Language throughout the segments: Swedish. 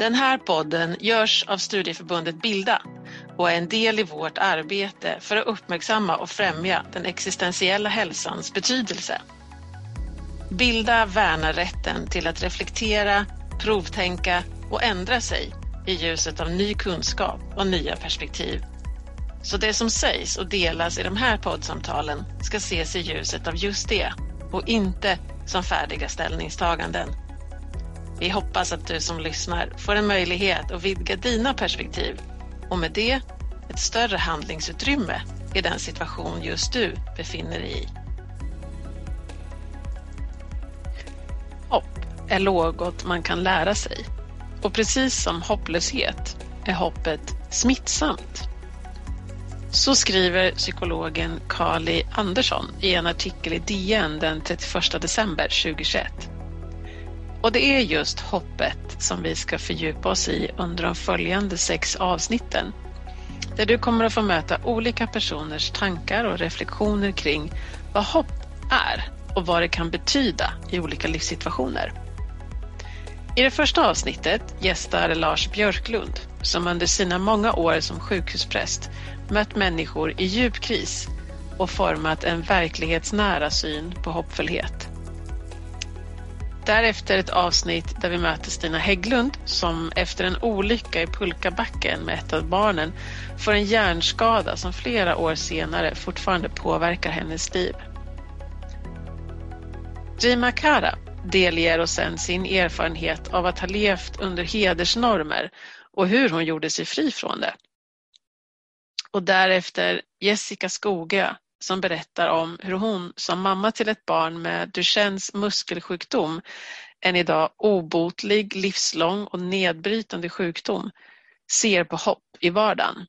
Den här podden görs av Studieförbundet Bilda och är en del i vårt arbete för att uppmärksamma och främja den existentiella hälsans betydelse. Bilda värnar rätten till att reflektera, provtänka och ändra sig i ljuset av ny kunskap och nya perspektiv. Så det som sägs och delas i de här poddsamtalen ska ses i ljuset av just det och inte som färdiga ställningstaganden. Vi hoppas att du som lyssnar får en möjlighet att vidga dina perspektiv och med det ett större handlingsutrymme i den situation just du befinner dig i. Hopp är något man kan lära sig och precis som hopplöshet är hoppet smittsamt. Så skriver psykologen Kali Andersson i en artikel i DN den 31 december 2021. Och det är just hoppet som vi ska fördjupa oss i under de följande sex avsnitten. Där du kommer att få möta olika personers tankar och reflektioner kring vad hopp är och vad det kan betyda i olika livssituationer. I det första avsnittet gästar Lars Björklund som under sina många år som sjukhuspräst mött människor i djup kris och format en verklighetsnära syn på hoppfullhet. Därefter ett avsnitt där vi möter Stina Hägglund som efter en olycka i pulkabacken med ett av barnen får en hjärnskada som flera år senare fortfarande påverkar hennes liv. Jima Kara delger oss sen sin erfarenhet av att ha levt under hedersnormer och hur hon gjorde sig fri från det. Och därefter Jessica Skogö som berättar om hur hon som mamma till ett barn med Duchennes muskelsjukdom, en idag obotlig, livslång och nedbrytande sjukdom, ser på hopp i vardagen.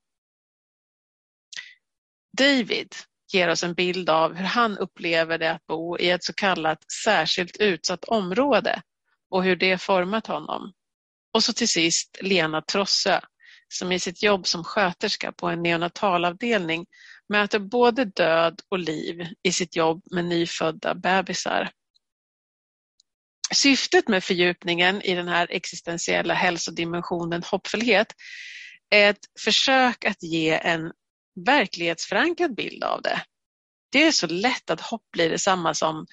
David ger oss en bild av hur han upplever det att bo i ett så kallat särskilt utsatt område och hur det format honom. Och så till sist Lena Trossö som i sitt jobb som sköterska på en neonatalavdelning möter både död och liv i sitt jobb med nyfödda bebisar. Syftet med fördjupningen i den här existentiella hälsodimensionen hoppfullhet är ett försök att ge en verklighetsförankrad bild av det. Det är så lätt att hopp blir detsamma som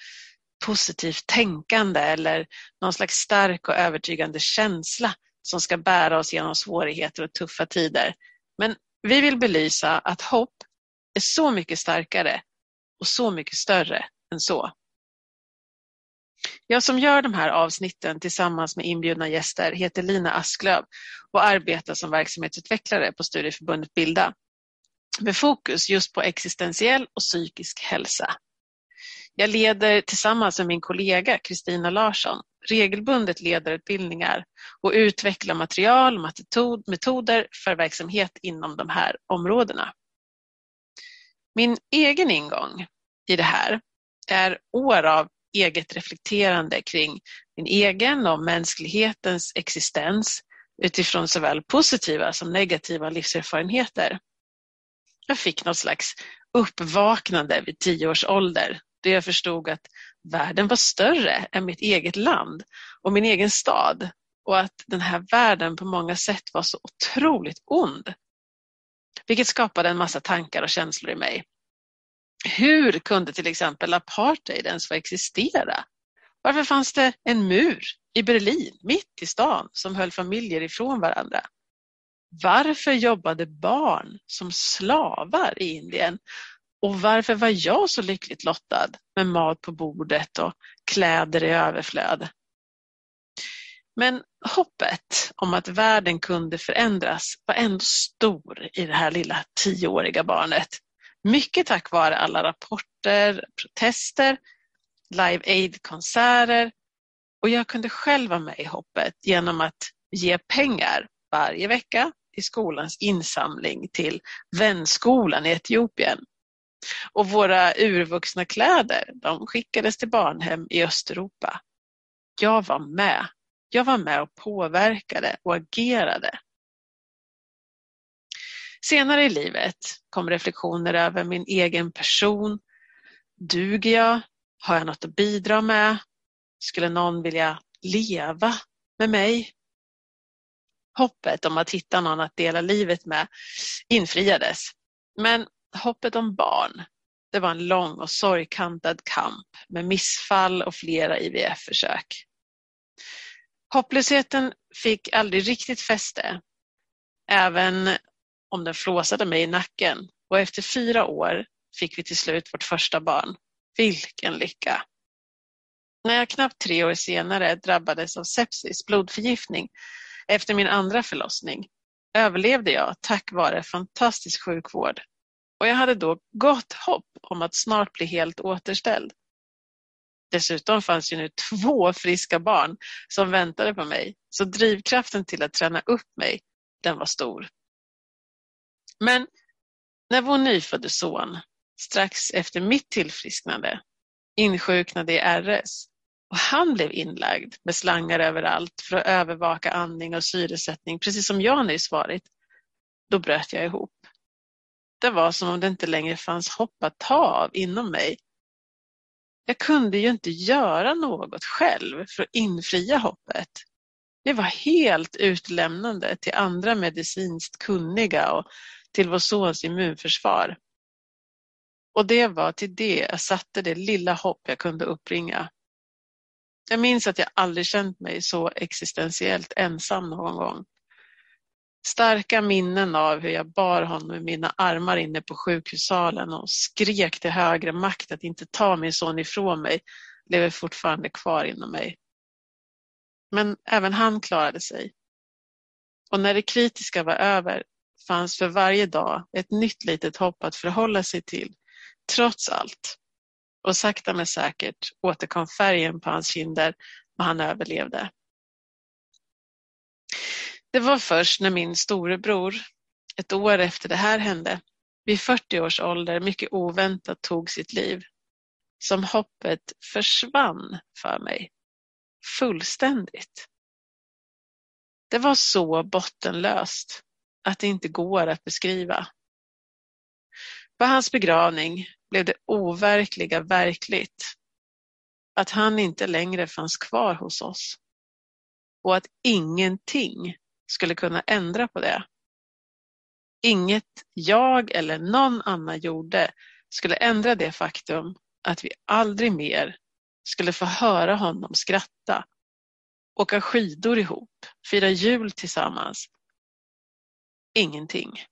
positivt tänkande eller någon slags stark och övertygande känsla som ska bära oss genom svårigheter och tuffa tider. Men vi vill belysa att hopp är så mycket starkare och så mycket större än så. Jag som gör de här avsnitten tillsammans med inbjudna gäster heter Lina Asklöv och arbetar som verksamhetsutvecklare på Studieförbundet Bilda med fokus just på existentiell och psykisk hälsa. Jag leder tillsammans med min kollega Kristina Larsson regelbundet ledarutbildningar och utvecklar material och metoder för verksamhet inom de här områdena. Min egen ingång i det här är år av eget reflekterande kring min egen och mänsklighetens existens utifrån såväl positiva som negativa livserfarenheter. Jag fick något slags uppvaknande vid tio års ålder då jag förstod att världen var större än mitt eget land och min egen stad och att den här världen på många sätt var så otroligt ond. Vilket skapade en massa tankar och känslor i mig. Hur kunde till exempel apartheid ens få existera? Varför fanns det en mur i Berlin, mitt i stan, som höll familjer ifrån varandra? Varför jobbade barn som slavar i Indien? Och varför var jag så lyckligt lottad med mat på bordet och kläder i överflöd? Men hoppet om att världen kunde förändras var ändå stor i det här lilla tioåriga barnet. Mycket tack vare alla rapporter, protester, Live Aid-konserter och jag kunde själv vara med i hoppet genom att ge pengar varje vecka i skolans insamling till vänskolan i Etiopien. Och våra urvuxna kläder, de skickades till barnhem i Östeuropa. Jag var med. Jag var med och påverkade och agerade. Senare i livet kom reflektioner över min egen person. Duger jag? Har jag något att bidra med? Skulle någon vilja leva med mig? Hoppet om att hitta någon att dela livet med infriades. Men hoppet om barn, det var en lång och sorgkantad kamp med missfall och flera IVF-försök. Hopplösheten fick aldrig riktigt fäste, även om den flåsade mig i nacken och efter fyra år fick vi till slut vårt första barn. Vilken lycka! När jag knappt tre år senare drabbades av sepsis, blodförgiftning, efter min andra förlossning överlevde jag tack vare fantastisk sjukvård och jag hade då gott hopp om att snart bli helt återställd. Dessutom fanns ju nu två friska barn som väntade på mig, så drivkraften till att träna upp mig, den var stor. Men när vår nyfödde son, strax efter mitt tillfrisknande, insjuknade i RS och han blev inlagd med slangar överallt för att övervaka andning och syresättning, precis som jag nyss varit, då bröt jag ihop. Det var som om det inte längre fanns hopp att ta av inom mig. Jag kunde ju inte göra något själv för att infria hoppet. Det var helt utlämnande till andra medicinskt kunniga och till vår sons immunförsvar. Och det var till det jag satte det lilla hopp jag kunde uppringa. Jag minns att jag aldrig känt mig så existentiellt ensam någon gång. Starka minnen av hur jag bar honom med mina armar inne på sjukhussalen och skrek till högre makt att inte ta min son ifrån mig lever fortfarande kvar inom mig. Men även han klarade sig. Och när det kritiska var över fanns för varje dag ett nytt litet hopp att förhålla sig till, trots allt. Och sakta men säkert återkom färgen på hans kinder och han överlevde. Det var först när min storebror, ett år efter det här hände, vid 40 års ålder mycket oväntat tog sitt liv, som hoppet försvann för mig. Fullständigt. Det var så bottenlöst att det inte går att beskriva. På hans begravning blev det overkliga verkligt. Att han inte längre fanns kvar hos oss. Och att ingenting skulle kunna ändra på det. Inget jag eller någon annan gjorde skulle ändra det faktum att vi aldrig mer skulle få höra honom skratta, åka skidor ihop, fira jul tillsammans. Ingenting.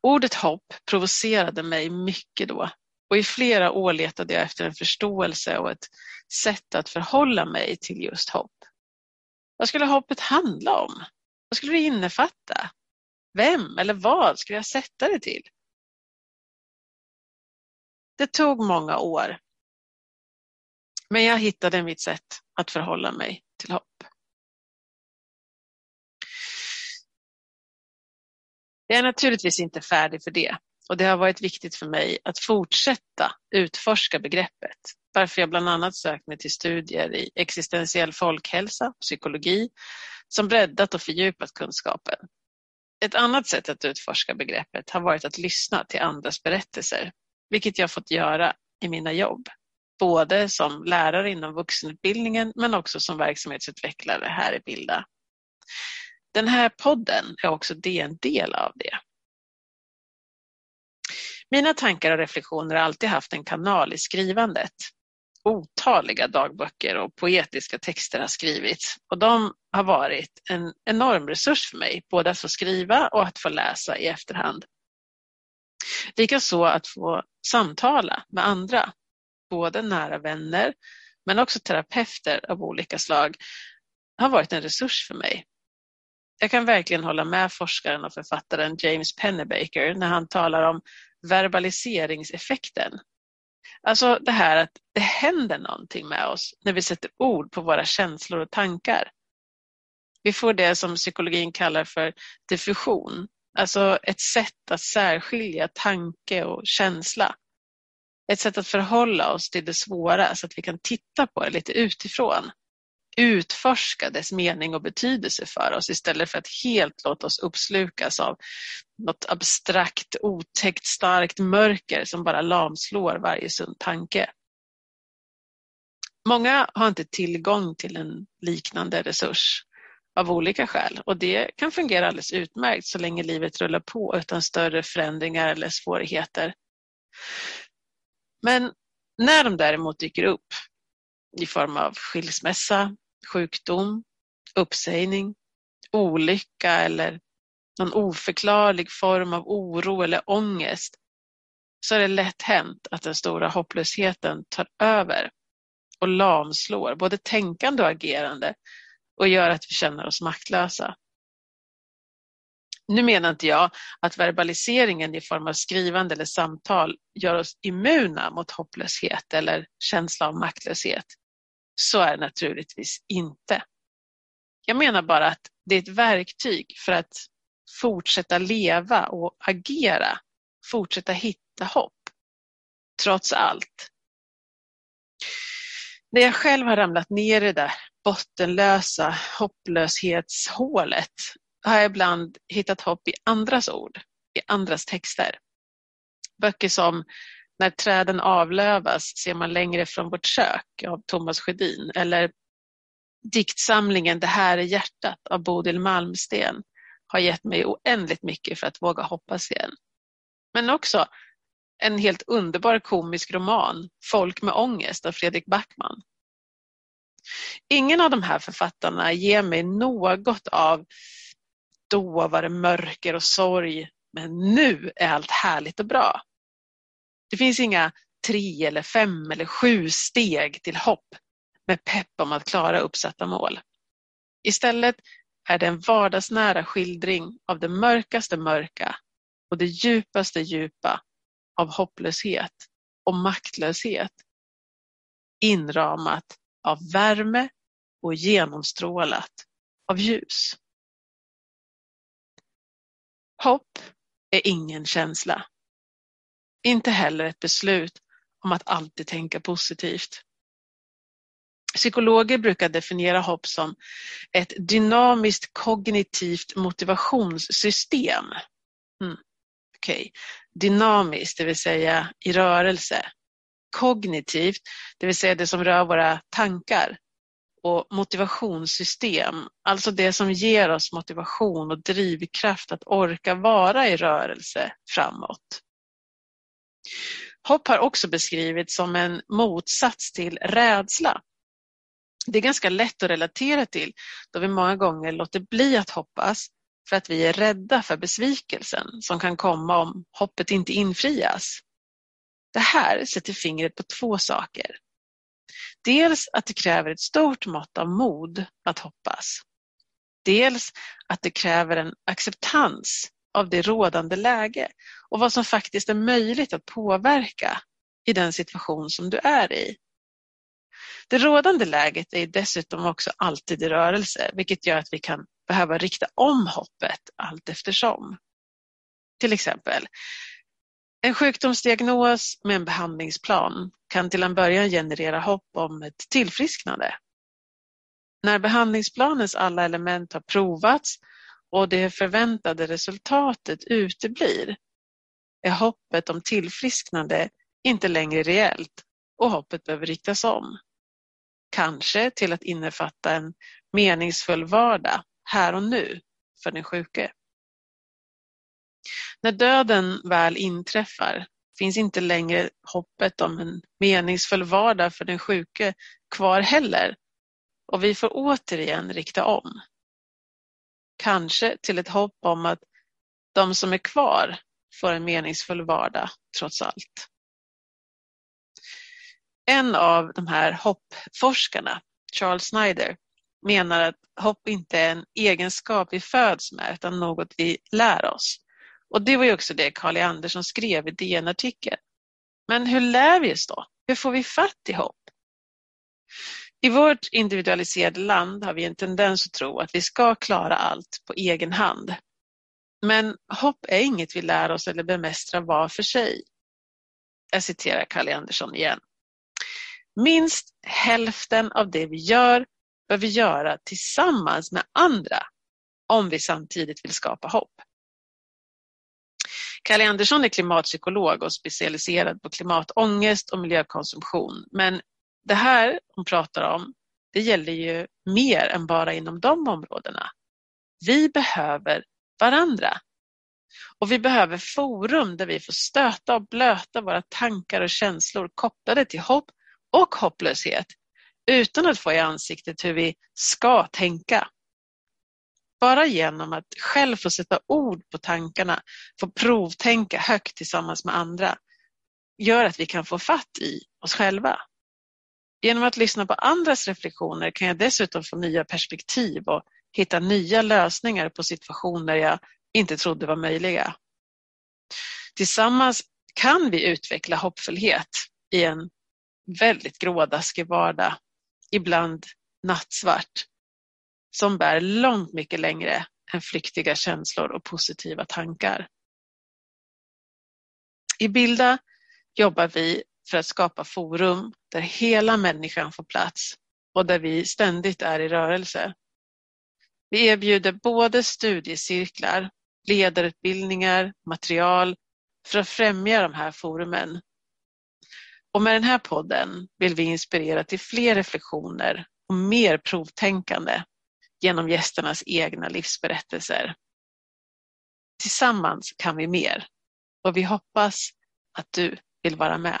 Ordet hopp provocerade mig mycket då och i flera år letade jag efter en förståelse och ett sätt att förhålla mig till just hopp. Vad skulle hoppet handla om? Vad skulle det innefatta? Vem eller vad skulle jag sätta det till? Det tog många år. Men jag hittade mitt sätt att förhålla mig till hopp. Jag är naturligtvis inte färdig för det och det har varit viktigt för mig att fortsätta utforska begreppet, varför jag bland annat sökt mig till studier i existentiell folkhälsa, psykologi, som breddat och fördjupat kunskapen. Ett annat sätt att utforska begreppet har varit att lyssna till andras berättelser, vilket jag fått göra i mina jobb, både som lärare inom vuxenutbildningen men också som verksamhetsutvecklare här i Bilda. Den här podden är också det en del av det. Mina tankar och reflektioner har alltid haft en kanal i skrivandet. Otaliga dagböcker och poetiska texter har skrivits och de har varit en enorm resurs för mig, både att få skriva och att få läsa i efterhand. Likaså att få samtala med andra, både nära vänner men också terapeuter av olika slag, har varit en resurs för mig. Jag kan verkligen hålla med forskaren och författaren James Pennebaker när han talar om verbaliseringseffekten. Alltså det här att det händer någonting med oss när vi sätter ord på våra känslor och tankar. Vi får det som psykologin kallar för diffusion, alltså ett sätt att särskilja tanke och känsla. Ett sätt att förhålla oss till det svåra så att vi kan titta på det lite utifrån utforska dess mening och betydelse för oss istället för att helt låta oss uppslukas av något abstrakt, otäckt, starkt mörker som bara lamslår varje sund tanke. Många har inte tillgång till en liknande resurs av olika skäl och det kan fungera alldeles utmärkt så länge livet rullar på utan större förändringar eller svårigheter. Men när de däremot dyker upp i form av skilsmässa, sjukdom, uppsägning, olycka eller någon oförklarlig form av oro eller ångest så är det lätt hänt att den stora hopplösheten tar över och lamslår både tänkande och agerande och gör att vi känner oss maktlösa. Nu menar inte jag att verbaliseringen i form av skrivande eller samtal gör oss immuna mot hopplöshet eller känsla av maktlöshet. Så är det naturligtvis inte. Jag menar bara att det är ett verktyg för att fortsätta leva och agera, fortsätta hitta hopp, trots allt. När jag själv har ramlat ner i det där bottenlösa hopplöshetshålet har jag ibland hittat hopp i andras ord, i andras texter. Böcker som När träden avlövas ser man längre från vårt kök av Thomas Sjödin eller diktsamlingen Det här är hjärtat av Bodil Malmsten har gett mig oändligt mycket för att våga hoppas igen. Men också en helt underbar komisk roman, Folk med ångest av Fredrik Backman. Ingen av de här författarna ger mig något av då var det mörker och sorg, men nu är allt härligt och bra. Det finns inga tre eller fem eller sju steg till hopp med pepp om att klara uppsatta mål. Istället är det en vardagsnära skildring av det mörkaste mörka och det djupaste djupa av hopplöshet och maktlöshet. Inramat av värme och genomstrålat av ljus. Hopp är ingen känsla. Inte heller ett beslut om att alltid tänka positivt. Psykologer brukar definiera hopp som ett dynamiskt kognitivt motivationssystem. Mm. Okay. Dynamiskt, det vill säga i rörelse. Kognitivt, det vill säga det som rör våra tankar. Och motivationssystem, alltså det som ger oss motivation och drivkraft att orka vara i rörelse framåt. Hopp har också beskrivits som en motsats till rädsla det är ganska lätt att relatera till då vi många gånger låter bli att hoppas för att vi är rädda för besvikelsen som kan komma om hoppet inte infrias. Det här sätter fingret på två saker. Dels att det kräver ett stort mått av mod att hoppas. Dels att det kräver en acceptans av det rådande läge och vad som faktiskt är möjligt att påverka i den situation som du är i. Det rådande läget är dessutom också alltid i rörelse, vilket gör att vi kan behöva rikta om hoppet allt eftersom. Till exempel, en sjukdomsdiagnos med en behandlingsplan kan till en början generera hopp om ett tillfrisknande. När behandlingsplanens alla element har provats och det förväntade resultatet uteblir är hoppet om tillfrisknande inte längre reellt och hoppet behöver riktas om. Kanske till att innefatta en meningsfull vardag här och nu för den sjuke. När döden väl inträffar finns inte längre hoppet om en meningsfull vardag för den sjuke kvar heller och vi får återigen rikta om. Kanske till ett hopp om att de som är kvar får en meningsfull vardag trots allt. En av de här hoppforskarna, Charles Snyder, menar att hopp inte är en egenskap vi föds med utan något vi lär oss. Och det var ju också det Carl. E. Andersson skrev i DN-artikeln. Men hur lär vi oss då? Hur får vi fatt i hopp? I vårt individualiserade land har vi en tendens att tro att vi ska klara allt på egen hand. Men hopp är inget vi lär oss eller bemästrar var för sig. Jag citerar Carl. E. Andersson igen. Minst hälften av det vi gör bör vi göra tillsammans med andra om vi samtidigt vill skapa hopp. Kalle Andersson är klimatpsykolog och specialiserad på klimatångest och miljökonsumtion. Men det här hon pratar om, det gäller ju mer än bara inom de områdena. Vi behöver varandra. Och vi behöver forum där vi får stöta och blöta våra tankar och känslor kopplade till hopp och hopplöshet utan att få i ansiktet hur vi ska tänka. Bara genom att själv få sätta ord på tankarna, få provtänka högt tillsammans med andra, gör att vi kan få fatt i oss själva. Genom att lyssna på andras reflektioner kan jag dessutom få nya perspektiv och hitta nya lösningar på situationer jag inte trodde var möjliga. Tillsammans kan vi utveckla hoppfullhet i en väldigt grådaskig vardag, ibland nattsvart, som bär långt mycket längre än flyktiga känslor och positiva tankar. I Bilda jobbar vi för att skapa forum där hela människan får plats och där vi ständigt är i rörelse. Vi erbjuder både studiecirklar, ledarutbildningar, material för att främja de här forumen. Och med den här podden vill vi inspirera till fler reflektioner och mer provtänkande genom gästernas egna livsberättelser. Tillsammans kan vi mer och vi hoppas att du vill vara med.